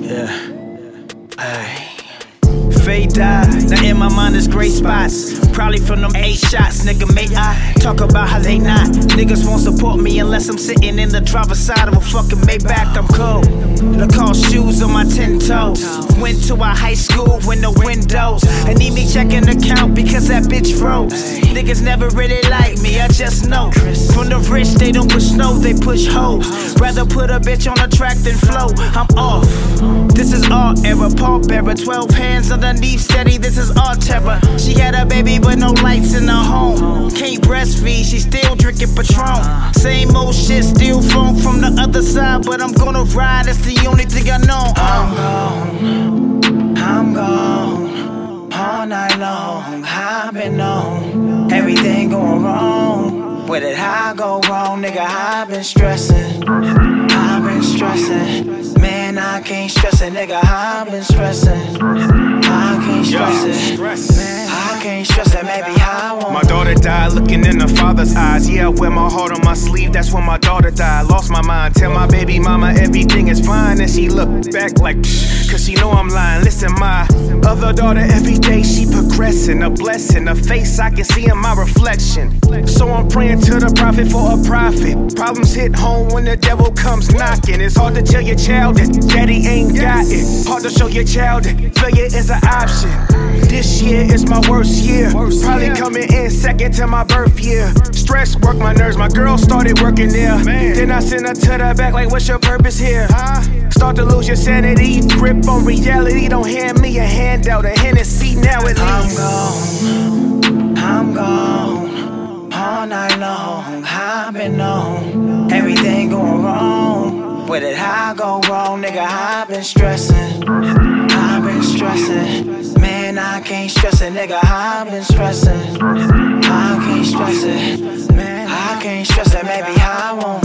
Yeah. Fade die. Now in my mind is gray spots. Probably from them eight shots, nigga. May I talk about how they not? Niggas won't support me unless I'm sitting in the driver's side of a fucking Maybach. I'm cold. The call shoes on my ten toes. Went to a high school with no windows. And need me checking account because that bitch froze. Niggas never really like me, I just know. From the rich, they don't push snow, they push hoes. Rather put a bitch on a track than flow. I'm off. This is all era, Paul Bearer. 12 hands underneath, steady, this is all terror. She had a baby, but no lights in the home. Can't breastfeed, she still drinking Patron. Same old shit, still phone from the other side, but I'm gonna ride, that's the only thing I know. I'm gone, I'm gone, all night long. I've been on everything going wrong. Where did I go wrong, nigga? I've been stressing, I've been stressing. Man, I can't stress it, nigga. I've been stressing, I can't stress it. Man, I can't stress it, maybe I won't. My daughter died looking in her father's eyes. Yeah, I wear my heart on my sleeve, that's when my daughter died. Lost my mind, tell my baby mama everything is fine. And she looked back like, Psh, cause she know I'm lying. Listen, my other daughter, every day she progressing. A blessing, a face I can see in my reflection. So I'm praying to the prophet for a profit. Problems hit home when the devil comes knocking. It's hard to tell your child that daddy ain't got it. Hard to show your child that failure is an option. This year is my worst year. Probably coming in second to my birth year. Stress work my nerves, my girl started working there. Then I sent her to the back, like, what's your purpose here? lose your sanity, grip on reality. Don't hand me a handout, a Hennessy now at least. I'm gone, I'm gone, all night long. I've been on everything going wrong. Where did I go wrong, nigga? I've been stressing, I've been stressing. Man, I can't stress it, nigga. I've been stressing, I can't stress it. Man, I can't stress it. Maybe I won't.